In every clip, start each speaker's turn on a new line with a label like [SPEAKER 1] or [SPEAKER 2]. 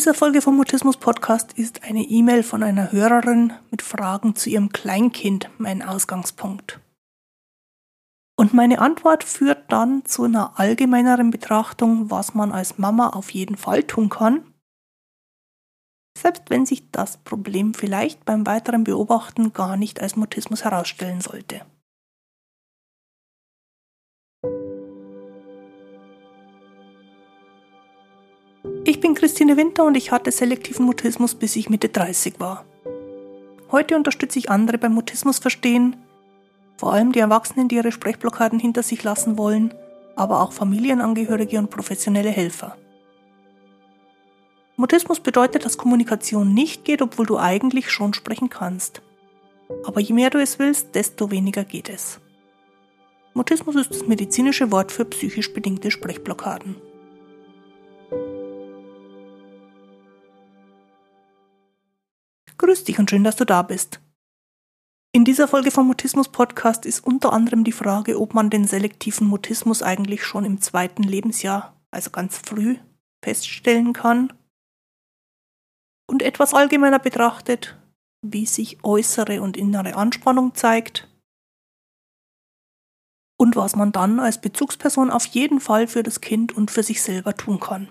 [SPEAKER 1] dieser Folge vom Mutismus Podcast ist eine E-Mail von einer Hörerin mit Fragen zu ihrem Kleinkind mein Ausgangspunkt. Und meine Antwort führt dann zu einer allgemeineren Betrachtung, was man als Mama auf jeden Fall tun kann, selbst wenn sich das Problem vielleicht beim weiteren Beobachten gar nicht als Mutismus herausstellen sollte. Ich bin Christine Winter und ich hatte selektiven Mutismus, bis ich Mitte 30 war. Heute unterstütze ich andere beim Mutismus verstehen, vor allem die Erwachsenen, die ihre Sprechblockaden hinter sich lassen wollen, aber auch Familienangehörige und professionelle Helfer. Mutismus bedeutet, dass Kommunikation nicht geht, obwohl du eigentlich schon sprechen kannst. Aber je mehr du es willst, desto weniger geht es. Mutismus ist das medizinische Wort für psychisch bedingte Sprechblockaden. Grüß dich und schön, dass du da bist. In dieser Folge vom Mutismus Podcast ist unter anderem die Frage, ob man den selektiven Mutismus eigentlich schon im zweiten Lebensjahr, also ganz früh, feststellen kann. Und etwas allgemeiner betrachtet, wie sich äußere und innere Anspannung zeigt und was man dann als Bezugsperson auf jeden Fall für das Kind und für sich selber tun kann.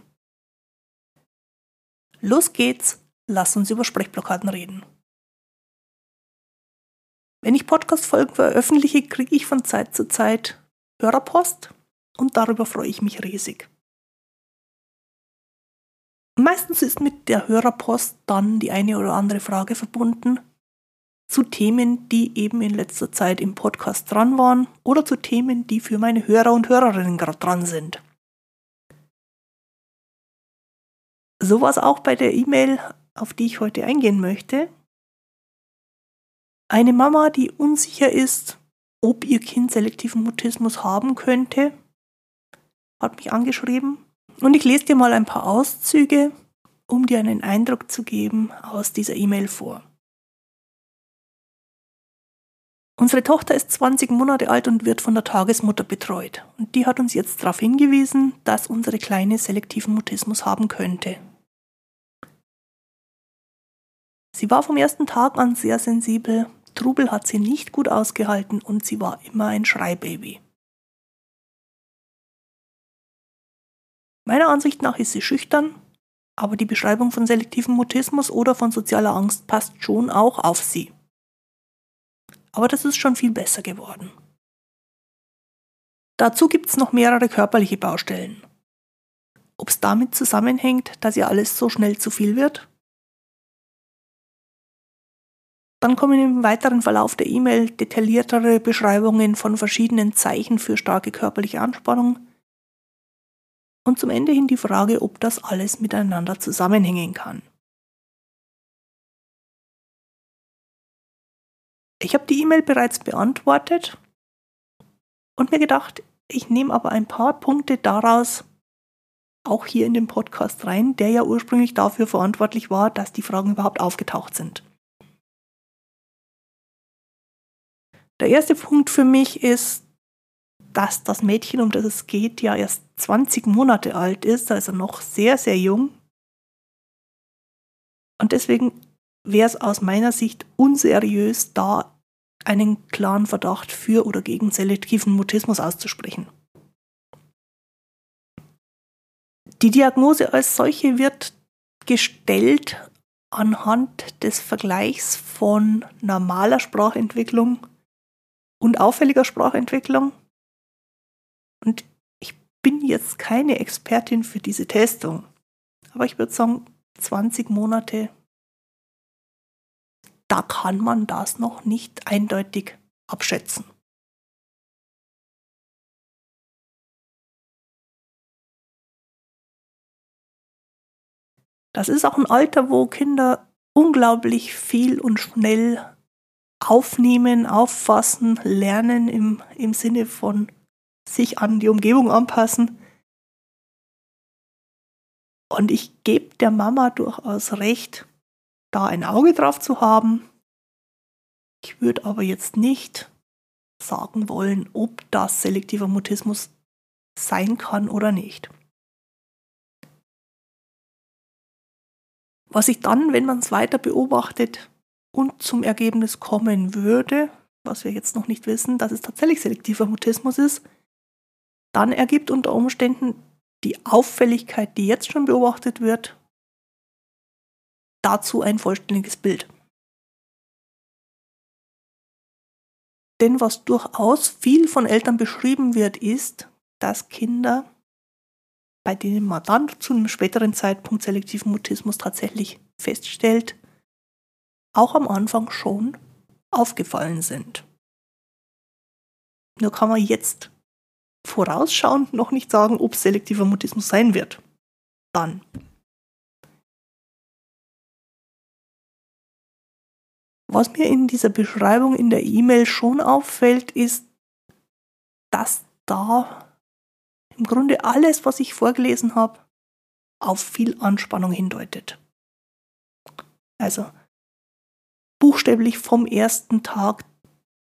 [SPEAKER 1] Los geht's, lass uns über Sprechblockaden reden. Wenn ich Podcast-Folgen veröffentliche, kriege ich von Zeit zu Zeit Hörerpost und darüber freue ich mich riesig. Meistens ist mit der Hörerpost dann die eine oder andere Frage verbunden zu Themen, die eben in letzter Zeit im Podcast dran waren oder zu Themen, die für meine Hörer und Hörerinnen gerade dran sind. So war es auch bei der E-Mail, auf die ich heute eingehen möchte. Eine Mama, die unsicher ist, ob ihr Kind selektiven Mutismus haben könnte, hat mich angeschrieben. Und ich lese dir mal ein paar Auszüge, um dir einen Eindruck zu geben aus dieser E-Mail vor. Unsere Tochter ist 20 Monate alt und wird von der Tagesmutter betreut. Und die hat uns jetzt darauf hingewiesen, dass unsere Kleine selektiven Mutismus haben könnte. Sie war vom ersten Tag an sehr sensibel Trubel hat sie nicht gut ausgehalten und sie war immer ein Schreibaby. Meiner Ansicht nach ist sie schüchtern, aber die Beschreibung von selektivem Mutismus oder von sozialer Angst passt schon auch auf sie. Aber das ist schon viel besser geworden. Dazu gibt es noch mehrere körperliche Baustellen. Ob es damit zusammenhängt, dass ihr alles so schnell zu viel wird? Dann kommen im weiteren Verlauf der E-Mail detailliertere Beschreibungen von verschiedenen Zeichen für starke körperliche Anspannung. Und zum Ende hin die Frage, ob das alles miteinander zusammenhängen kann. Ich habe die E-Mail bereits beantwortet und mir gedacht, ich nehme aber ein paar Punkte daraus auch hier in den Podcast rein, der ja ursprünglich dafür verantwortlich war, dass die Fragen überhaupt aufgetaucht sind. Der erste Punkt für mich ist, dass das Mädchen, um das es geht, ja erst 20 Monate alt ist, also noch sehr, sehr jung. Und deswegen wäre es aus meiner Sicht unseriös, da einen klaren Verdacht für oder gegen selektiven Mutismus auszusprechen. Die Diagnose als solche wird gestellt anhand des Vergleichs von normaler Sprachentwicklung und auffälliger Sprachentwicklung. Und ich bin jetzt keine Expertin für diese Testung, aber ich würde sagen, 20 Monate, da kann man das noch nicht eindeutig abschätzen. Das ist auch ein Alter, wo Kinder unglaublich viel und schnell aufnehmen, auffassen, lernen im, im Sinne von sich an die Umgebung anpassen. Und ich gebe der Mama durchaus recht, da ein Auge drauf zu haben. Ich würde aber jetzt nicht sagen wollen, ob das selektiver Mutismus sein kann oder nicht. Was ich dann, wenn man es weiter beobachtet und zum Ergebnis kommen würde, was wir jetzt noch nicht wissen, dass es tatsächlich selektiver Mutismus ist, dann ergibt unter Umständen die Auffälligkeit, die jetzt schon beobachtet wird, dazu ein vollständiges Bild. Denn was durchaus viel von Eltern beschrieben wird, ist, dass Kinder, bei denen man dann zu einem späteren Zeitpunkt selektiven Mutismus tatsächlich feststellt, auch am Anfang schon aufgefallen sind. Nur kann man jetzt vorausschauend noch nicht sagen, ob selektiver Mutismus sein wird. Dann. Was mir in dieser Beschreibung in der E-Mail schon auffällt, ist, dass da im Grunde alles, was ich vorgelesen habe, auf viel Anspannung hindeutet. Also buchstäblich vom ersten Tag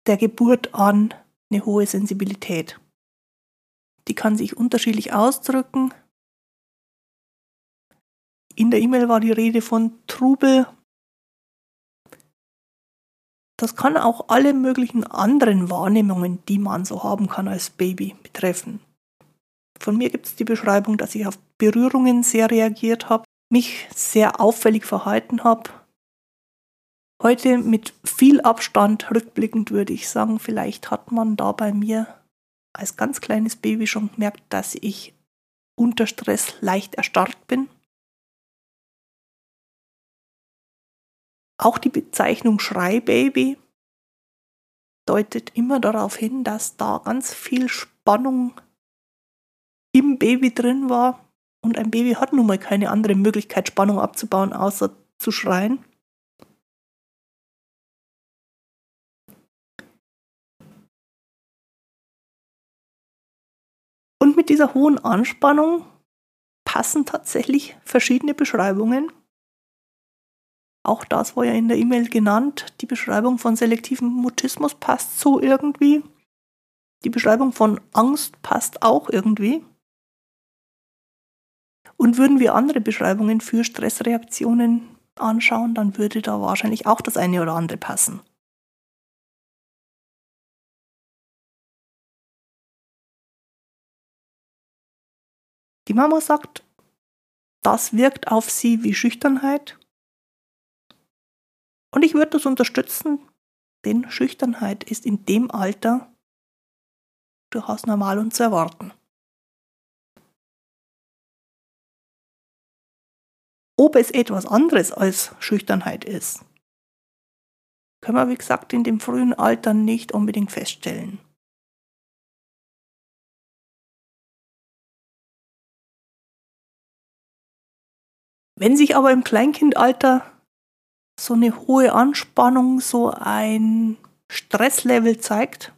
[SPEAKER 1] der Geburt an eine hohe Sensibilität. Die kann sich unterschiedlich ausdrücken. In der E-Mail war die Rede von Trubel das kann auch alle möglichen anderen Wahrnehmungen, die man so haben kann als Baby, betreffen. Von mir gibt es die Beschreibung, dass ich auf Berührungen sehr reagiert habe, mich sehr auffällig verhalten habe. Heute mit viel Abstand rückblickend würde ich sagen, vielleicht hat man da bei mir als ganz kleines Baby schon gemerkt, dass ich unter Stress leicht erstarrt bin. Auch die Bezeichnung Schreibaby deutet immer darauf hin, dass da ganz viel Spannung im Baby drin war. Und ein Baby hat nun mal keine andere Möglichkeit, Spannung abzubauen, außer zu schreien. Und mit dieser hohen Anspannung passen tatsächlich verschiedene Beschreibungen auch das war ja in der E-Mail genannt. Die Beschreibung von selektivem Mutismus passt so irgendwie. Die Beschreibung von Angst passt auch irgendwie. Und würden wir andere Beschreibungen für Stressreaktionen anschauen, dann würde da wahrscheinlich auch das eine oder andere passen. Mama sagt, das wirkt auf sie wie Schüchternheit und ich würde das unterstützen, denn Schüchternheit ist in dem Alter durchaus normal und zu erwarten. Ob es etwas anderes als Schüchternheit ist, können wir, wie gesagt, in dem frühen Alter nicht unbedingt feststellen. Wenn sich aber im Kleinkindalter so eine hohe Anspannung, so ein Stresslevel zeigt,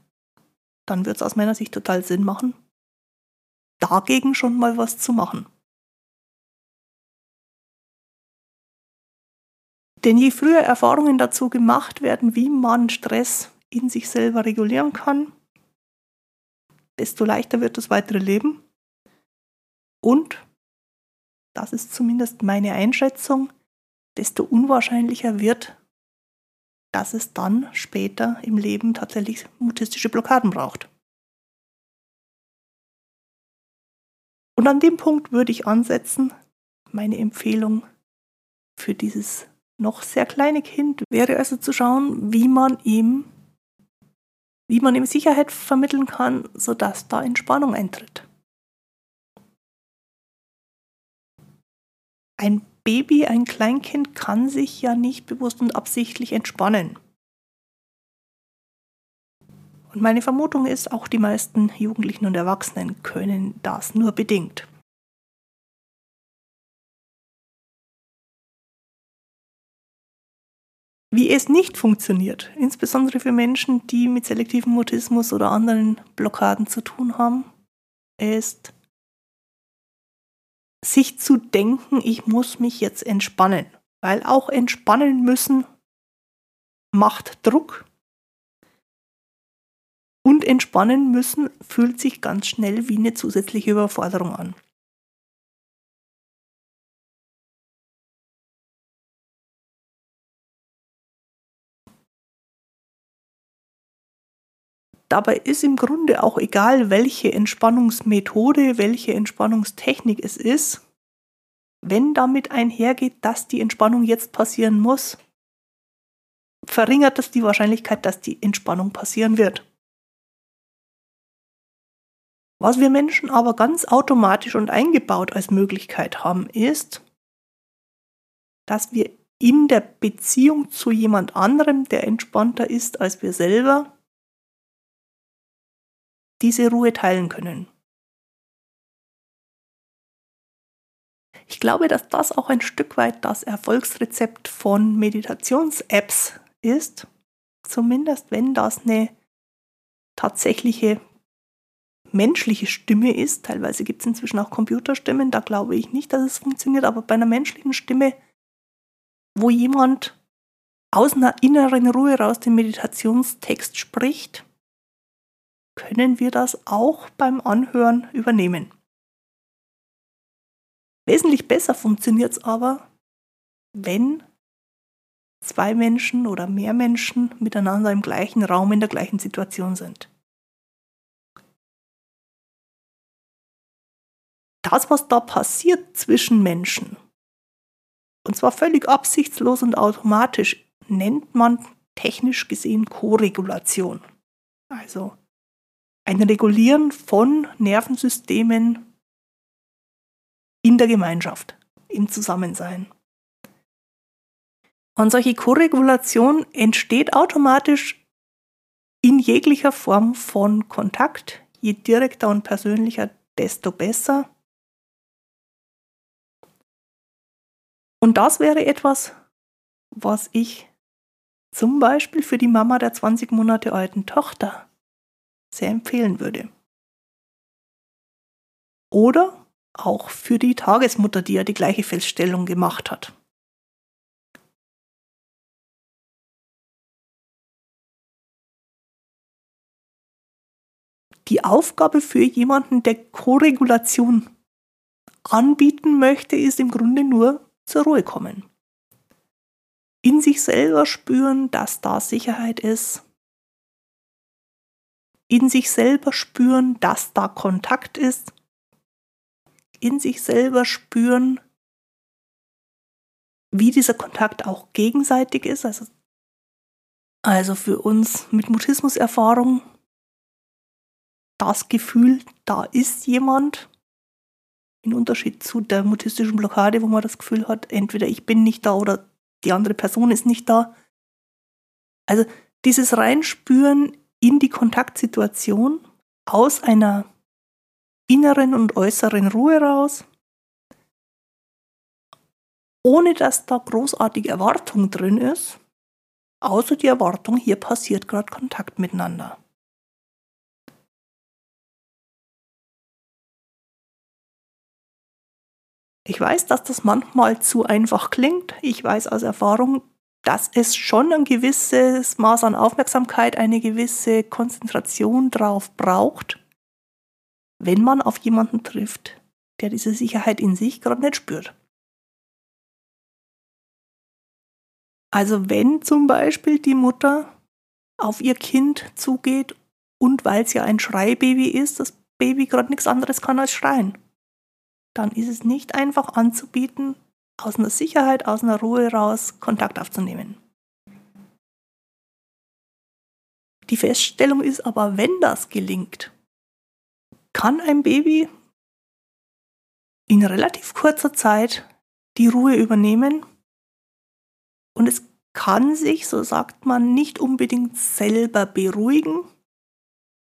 [SPEAKER 1] dann wird es aus meiner Sicht total Sinn machen, dagegen schon mal was zu machen. Denn je früher Erfahrungen dazu gemacht werden, wie man Stress in sich selber regulieren kann, desto leichter wird das weitere Leben. Und, das ist zumindest meine Einschätzung, desto unwahrscheinlicher wird, dass es dann später im Leben tatsächlich mutistische Blockaden braucht. Und an dem Punkt würde ich ansetzen. Meine Empfehlung für dieses noch sehr kleine Kind wäre also zu schauen, wie man ihm, wie man ihm Sicherheit vermitteln kann, sodass da Entspannung eintritt. Ein Baby, ein Kleinkind kann sich ja nicht bewusst und absichtlich entspannen. Und meine Vermutung ist, auch die meisten Jugendlichen und Erwachsenen können das nur bedingt. Wie es nicht funktioniert, insbesondere für Menschen, die mit selektivem Mutismus oder anderen Blockaden zu tun haben, ist sich zu denken, ich muss mich jetzt entspannen. Weil auch entspannen müssen macht Druck. Und entspannen müssen fühlt sich ganz schnell wie eine zusätzliche Überforderung an. Dabei ist im Grunde auch egal, welche Entspannungsmethode, welche Entspannungstechnik es ist, wenn damit einhergeht, dass die Entspannung jetzt passieren muss, verringert das die Wahrscheinlichkeit, dass die Entspannung passieren wird. Was wir Menschen aber ganz automatisch und eingebaut als Möglichkeit haben, ist, dass wir in der Beziehung zu jemand anderem, der entspannter ist als wir selber, diese Ruhe teilen können. Ich glaube, dass das auch ein Stück weit das Erfolgsrezept von Meditations-Apps ist, zumindest wenn das eine tatsächliche menschliche Stimme ist. Teilweise gibt es inzwischen auch Computerstimmen, da glaube ich nicht, dass es funktioniert, aber bei einer menschlichen Stimme, wo jemand aus einer inneren Ruhe raus den Meditationstext spricht, können wir das auch beim Anhören übernehmen. Wesentlich besser funktioniert es aber, wenn zwei Menschen oder mehr Menschen miteinander im gleichen Raum in der gleichen Situation sind. Das, was da passiert zwischen Menschen, und zwar völlig absichtslos und automatisch, nennt man technisch gesehen Koregulation. Also ein Regulieren von Nervensystemen in der Gemeinschaft, im Zusammensein. Und solche Koregulation entsteht automatisch in jeglicher Form von Kontakt. Je direkter und persönlicher, desto besser. Und das wäre etwas, was ich zum Beispiel für die Mama der 20 Monate alten Tochter sehr empfehlen würde. Oder auch für die Tagesmutter, die ja die gleiche Feststellung gemacht hat. Die Aufgabe für jemanden, der Koregulation anbieten möchte, ist im Grunde nur zur Ruhe kommen. In sich selber spüren, dass da Sicherheit ist, in sich selber spüren, dass da Kontakt ist, in sich selber spüren, wie dieser Kontakt auch gegenseitig ist. Also, also für uns mit Mutismus-Erfahrung das Gefühl, da ist jemand, in Unterschied zu der mutistischen Blockade, wo man das Gefühl hat, entweder ich bin nicht da oder die andere Person ist nicht da. Also dieses Reinspüren in die Kontaktsituation aus einer inneren und äußeren Ruhe raus, ohne dass da großartige Erwartung drin ist, außer die Erwartung, hier passiert gerade Kontakt miteinander. Ich weiß, dass das manchmal zu einfach klingt. Ich weiß aus Erfahrung, dass es schon ein gewisses Maß an Aufmerksamkeit, eine gewisse Konzentration drauf braucht, wenn man auf jemanden trifft, der diese Sicherheit in sich gerade nicht spürt. Also wenn zum Beispiel die Mutter auf ihr Kind zugeht und weil es ja ein Schreibaby ist, das Baby gerade nichts anderes kann als schreien, dann ist es nicht einfach anzubieten, aus einer Sicherheit, aus einer Ruhe raus Kontakt aufzunehmen. Die Feststellung ist aber, wenn das gelingt, kann ein Baby in relativ kurzer Zeit die Ruhe übernehmen und es kann sich, so sagt man, nicht unbedingt selber beruhigen,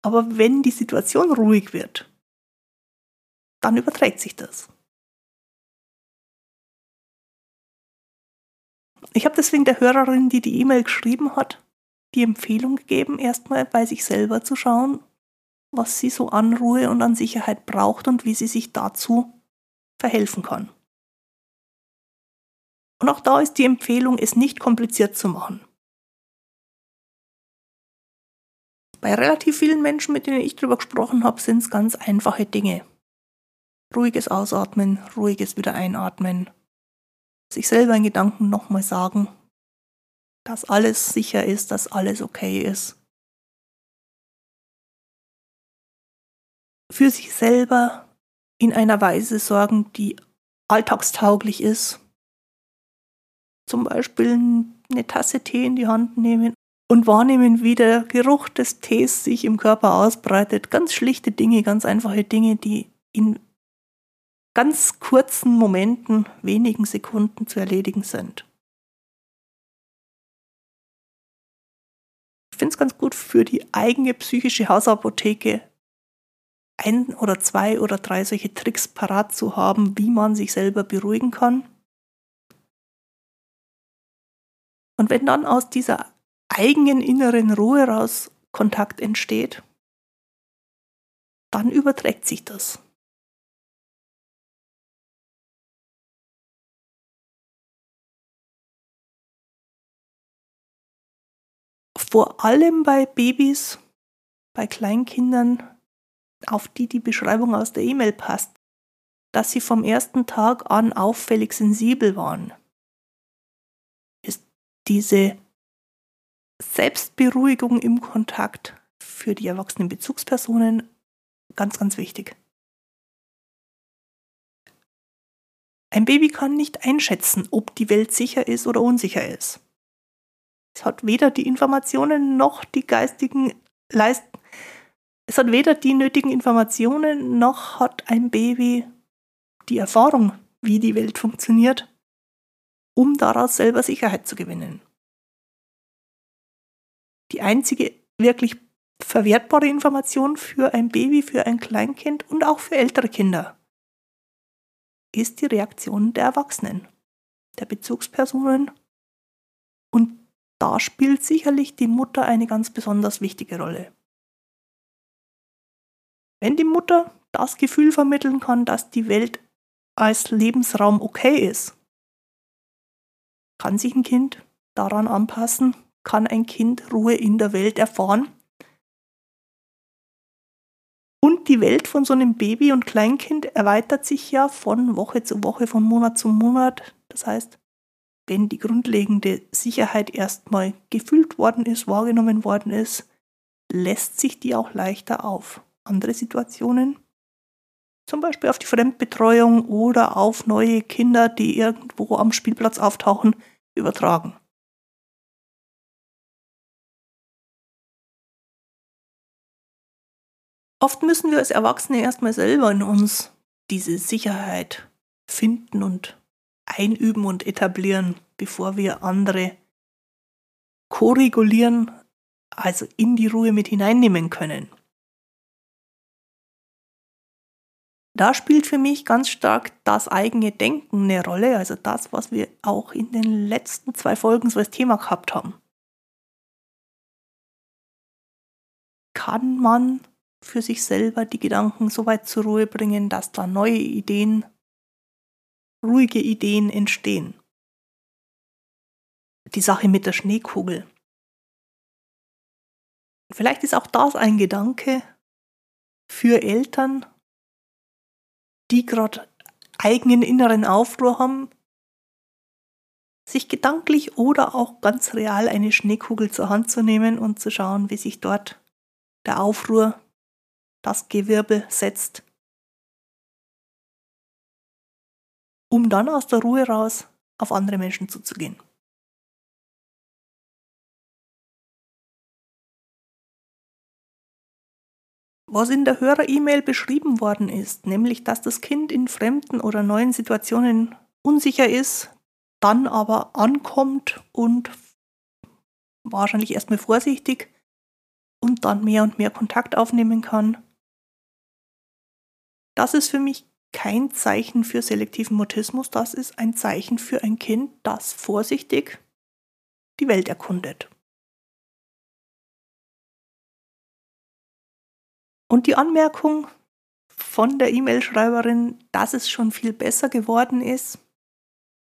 [SPEAKER 1] aber wenn die Situation ruhig wird, dann überträgt sich das. Ich habe deswegen der Hörerin, die die E-Mail geschrieben hat, die Empfehlung gegeben, erstmal bei sich selber zu schauen, was sie so an Ruhe und an Sicherheit braucht und wie sie sich dazu verhelfen kann. Und auch da ist die Empfehlung, es nicht kompliziert zu machen. Bei relativ vielen Menschen, mit denen ich darüber gesprochen habe, sind es ganz einfache Dinge. Ruhiges Ausatmen, ruhiges Wieder einatmen, sich selber in Gedanken nochmal sagen, dass alles sicher ist, dass alles okay ist. für sich selber in einer Weise sorgen, die alltagstauglich ist. Zum Beispiel eine Tasse Tee in die Hand nehmen und wahrnehmen, wie der Geruch des Tees sich im Körper ausbreitet. Ganz schlichte Dinge, ganz einfache Dinge, die in ganz kurzen Momenten, wenigen Sekunden zu erledigen sind. Ich finde es ganz gut für die eigene psychische Hausapotheke ein oder zwei oder drei solche Tricks parat zu haben, wie man sich selber beruhigen kann. Und wenn dann aus dieser eigenen inneren Ruhe raus Kontakt entsteht, dann überträgt sich das. Vor allem bei Babys, bei Kleinkindern, auf die die Beschreibung aus der E-Mail passt, dass sie vom ersten Tag an auffällig sensibel waren, ist diese Selbstberuhigung im Kontakt für die erwachsenen Bezugspersonen ganz, ganz wichtig. Ein Baby kann nicht einschätzen, ob die Welt sicher ist oder unsicher ist. Es hat weder die Informationen noch die geistigen Leist es hat weder die nötigen Informationen noch hat ein Baby die Erfahrung, wie die Welt funktioniert, um daraus selber Sicherheit zu gewinnen. Die einzige wirklich verwertbare Information für ein Baby, für ein Kleinkind und auch für ältere Kinder ist die Reaktion der Erwachsenen, der Bezugspersonen und da spielt sicherlich die Mutter eine ganz besonders wichtige Rolle. Wenn die Mutter das Gefühl vermitteln kann, dass die Welt als Lebensraum okay ist, kann sich ein Kind daran anpassen, kann ein Kind Ruhe in der Welt erfahren. Und die Welt von so einem Baby und Kleinkind erweitert sich ja von Woche zu Woche, von Monat zu Monat. Das heißt, wenn die grundlegende Sicherheit erstmal gefühlt worden ist, wahrgenommen worden ist, lässt sich die auch leichter auf andere Situationen, zum Beispiel auf die Fremdbetreuung oder auf neue Kinder, die irgendwo am Spielplatz auftauchen, übertragen. Oft müssen wir als Erwachsene erstmal selber in uns diese Sicherheit finden und einüben und etablieren, bevor wir andere koregulieren, also in die Ruhe mit hineinnehmen können. Da spielt für mich ganz stark das eigene Denken eine Rolle, also das, was wir auch in den letzten zwei Folgen so als Thema gehabt haben. Kann man für sich selber die Gedanken so weit zur Ruhe bringen, dass da neue Ideen ruhige Ideen entstehen. Die Sache mit der Schneekugel. Vielleicht ist auch das ein Gedanke für Eltern, die gerade eigenen inneren Aufruhr haben, sich gedanklich oder auch ganz real eine Schneekugel zur Hand zu nehmen und zu schauen, wie sich dort der Aufruhr, das Gewirbel setzt um dann aus der Ruhe raus auf andere Menschen zuzugehen. Was in der Hörer-E-Mail beschrieben worden ist, nämlich dass das Kind in fremden oder neuen Situationen unsicher ist, dann aber ankommt und wahrscheinlich erstmal vorsichtig und dann mehr und mehr Kontakt aufnehmen kann. Das ist für mich kein Zeichen für selektiven Mutismus, das ist ein Zeichen für ein Kind, das vorsichtig die Welt erkundet. Und die Anmerkung von der E-Mail-Schreiberin, dass es schon viel besser geworden ist,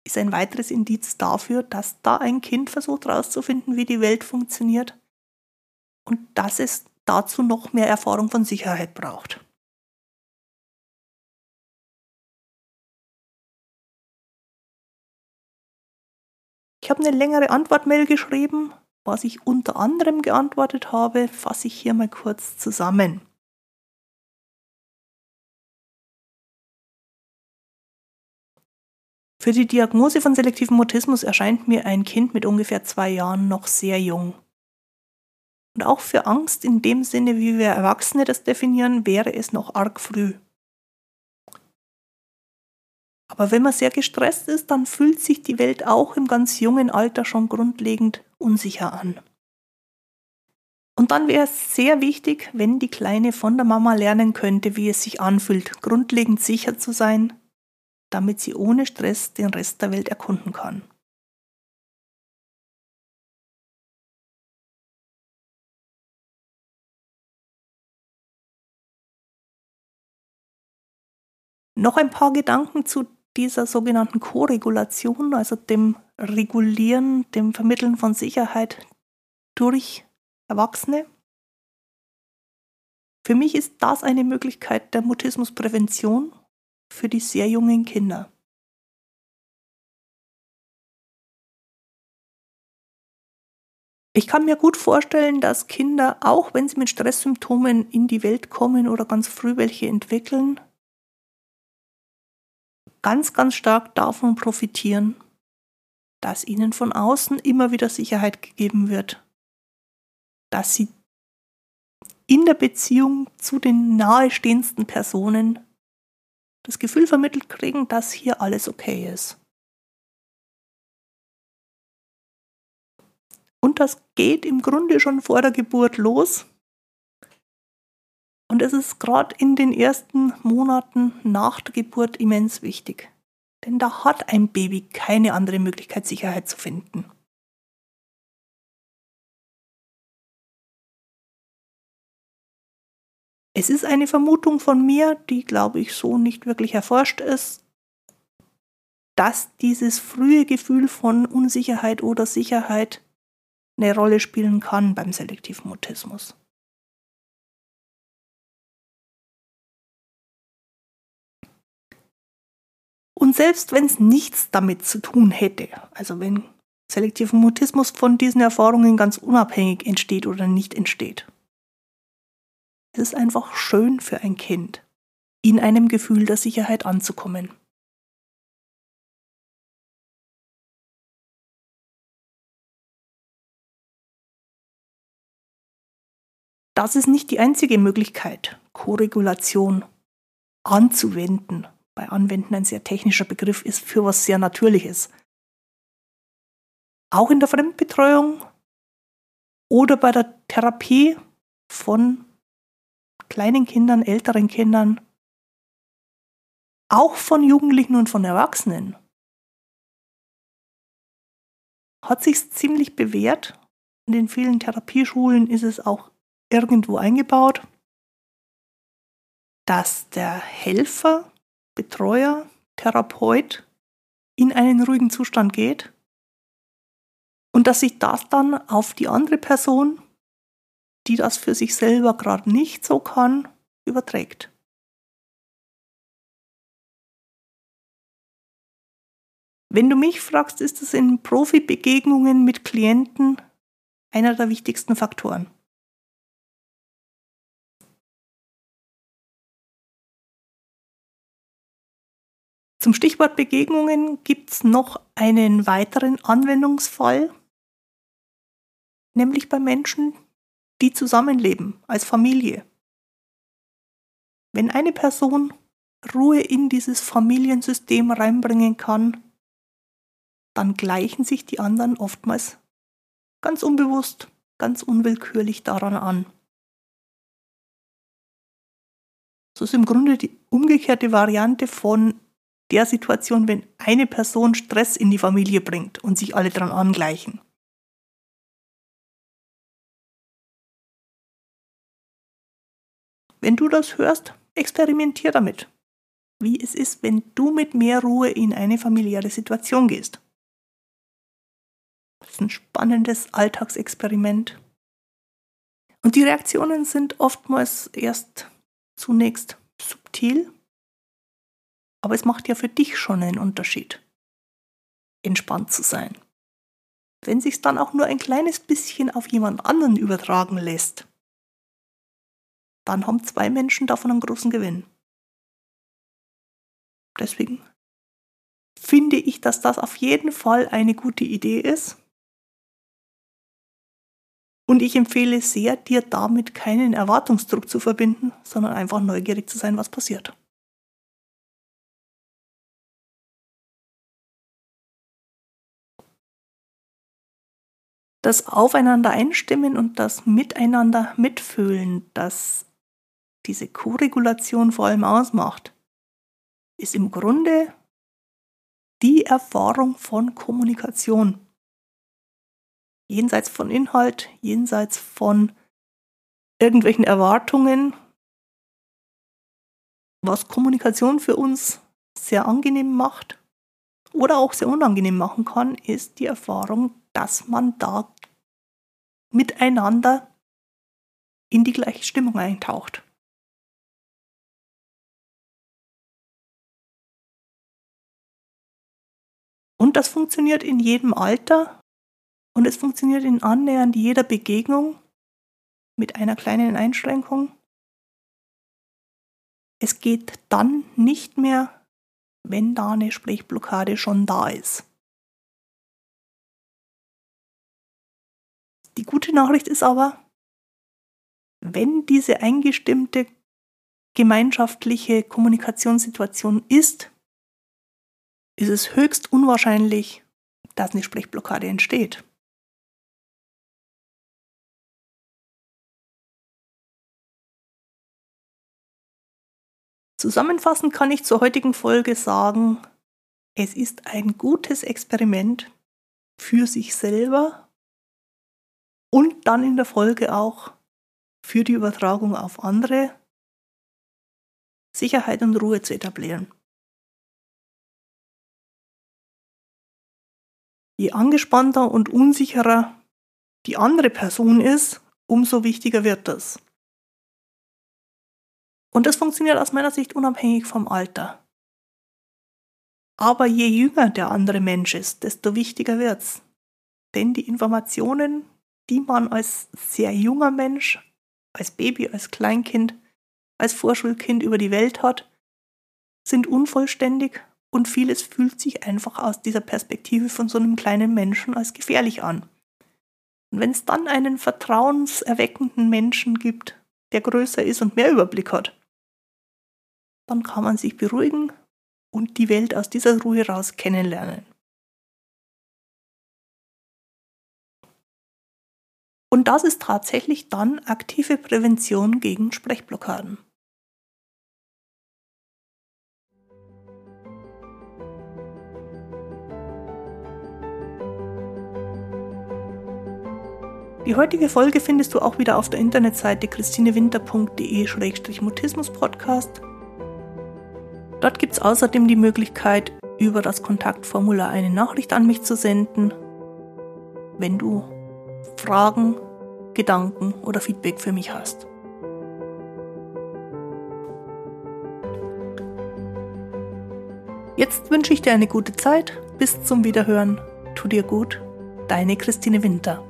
[SPEAKER 1] ist ein weiteres Indiz dafür, dass da ein Kind versucht herauszufinden, wie die Welt funktioniert und dass es dazu noch mehr Erfahrung von Sicherheit braucht. Ich habe eine längere Antwortmail geschrieben, was ich unter anderem geantwortet habe, fasse ich hier mal kurz zusammen. Für die Diagnose von selektivem Mutismus erscheint mir ein Kind mit ungefähr zwei Jahren noch sehr jung. Und auch für Angst in dem Sinne, wie wir Erwachsene das definieren, wäre es noch arg früh. Aber wenn man sehr gestresst ist, dann fühlt sich die Welt auch im ganz jungen Alter schon grundlegend unsicher an. Und dann wäre es sehr wichtig, wenn die Kleine von der Mama lernen könnte, wie es sich anfühlt, grundlegend sicher zu sein, damit sie ohne Stress den Rest der Welt erkunden kann. Noch ein paar Gedanken zu dieser sogenannten Koregulation, also dem Regulieren, dem Vermitteln von Sicherheit durch Erwachsene. Für mich ist das eine Möglichkeit der Mutismusprävention für die sehr jungen Kinder. Ich kann mir gut vorstellen, dass Kinder, auch wenn sie mit Stresssymptomen in die Welt kommen oder ganz früh welche entwickeln, ganz, ganz stark davon profitieren, dass ihnen von außen immer wieder Sicherheit gegeben wird, dass sie in der Beziehung zu den nahestehendsten Personen das Gefühl vermittelt kriegen, dass hier alles okay ist. Und das geht im Grunde schon vor der Geburt los. Und es ist gerade in den ersten Monaten nach der Geburt immens wichtig. Denn da hat ein Baby keine andere Möglichkeit, Sicherheit zu finden. Es ist eine Vermutung von mir, die, glaube ich, so nicht wirklich erforscht ist, dass dieses frühe Gefühl von Unsicherheit oder Sicherheit eine Rolle spielen kann beim selektiven Mutismus. Und selbst wenn es nichts damit zu tun hätte, also wenn selektiver Mutismus von diesen Erfahrungen ganz unabhängig entsteht oder nicht entsteht, es ist einfach schön für ein Kind, in einem Gefühl der Sicherheit anzukommen. Das ist nicht die einzige Möglichkeit, Koregulation anzuwenden bei Anwenden ein sehr technischer Begriff ist für was sehr Natürliches. Auch in der Fremdbetreuung oder bei der Therapie von kleinen Kindern, älteren Kindern, auch von Jugendlichen und von Erwachsenen, hat sich ziemlich bewährt. In den vielen Therapieschulen ist es auch irgendwo eingebaut, dass der Helfer Betreuer, Therapeut in einen ruhigen Zustand geht und dass sich das dann auf die andere Person, die das für sich selber gerade nicht so kann, überträgt. Wenn du mich fragst, ist es in Profi-Begegnungen mit Klienten einer der wichtigsten Faktoren. Zum Stichwort Begegnungen gibt es noch einen weiteren Anwendungsfall, nämlich bei Menschen, die zusammenleben als Familie. Wenn eine Person Ruhe in dieses Familiensystem reinbringen kann, dann gleichen sich die anderen oftmals ganz unbewusst, ganz unwillkürlich daran an. So ist im Grunde die umgekehrte Variante von der Situation, wenn eine Person Stress in die Familie bringt und sich alle dran angleichen. Wenn du das hörst, experimentier damit, wie es ist, wenn du mit mehr Ruhe in eine familiäre Situation gehst. Das ist ein spannendes Alltagsexperiment. Und die Reaktionen sind oftmals erst zunächst subtil aber es macht ja für dich schon einen Unterschied, entspannt zu sein. Wenn sich's dann auch nur ein kleines bisschen auf jemand anderen übertragen lässt, dann haben zwei Menschen davon einen großen Gewinn. Deswegen finde ich, dass das auf jeden Fall eine gute Idee ist. Und ich empfehle sehr, dir damit keinen Erwartungsdruck zu verbinden, sondern einfach neugierig zu sein, was passiert. Das Aufeinander einstimmen und das Miteinander mitfühlen, das diese Koregulation vor allem ausmacht, ist im Grunde die Erfahrung von Kommunikation. Jenseits von Inhalt, jenseits von irgendwelchen Erwartungen, was Kommunikation für uns sehr angenehm macht oder auch sehr unangenehm machen kann, ist die Erfahrung, dass man da miteinander in die gleiche Stimmung eintaucht. Und das funktioniert in jedem Alter und es funktioniert in annähernd jeder Begegnung mit einer kleinen Einschränkung. Es geht dann nicht mehr, wenn da eine Sprechblockade schon da ist. Die gute Nachricht ist aber, wenn diese eingestimmte gemeinschaftliche Kommunikationssituation ist, ist es höchst unwahrscheinlich, dass eine Sprechblockade entsteht. Zusammenfassend kann ich zur heutigen Folge sagen, es ist ein gutes Experiment für sich selber und dann in der Folge auch für die Übertragung auf andere, Sicherheit und Ruhe zu etablieren. Je angespannter und unsicherer die andere Person ist, umso wichtiger wird das. Und das funktioniert aus meiner Sicht unabhängig vom Alter. Aber je jünger der andere Mensch ist, desto wichtiger wird's. Denn die Informationen, die man als sehr junger Mensch, als Baby, als Kleinkind, als Vorschulkind über die Welt hat, sind unvollständig und vieles fühlt sich einfach aus dieser Perspektive von so einem kleinen Menschen als gefährlich an. Und wenn es dann einen vertrauenserweckenden Menschen gibt, der größer ist und mehr Überblick hat, dann kann man sich beruhigen und die Welt aus dieser Ruhe raus kennenlernen. Und das ist tatsächlich dann aktive Prävention gegen Sprechblockaden. Die heutige Folge findest du auch wieder auf der Internetseite christinewinter.de-mutismus-podcast Dort gibt es außerdem die Möglichkeit, über das Kontaktformular eine Nachricht an mich zu senden, wenn du Fragen, Gedanken oder Feedback für mich hast. Jetzt wünsche ich dir eine gute Zeit. Bis zum Wiederhören. Tu dir gut. Deine Christine Winter.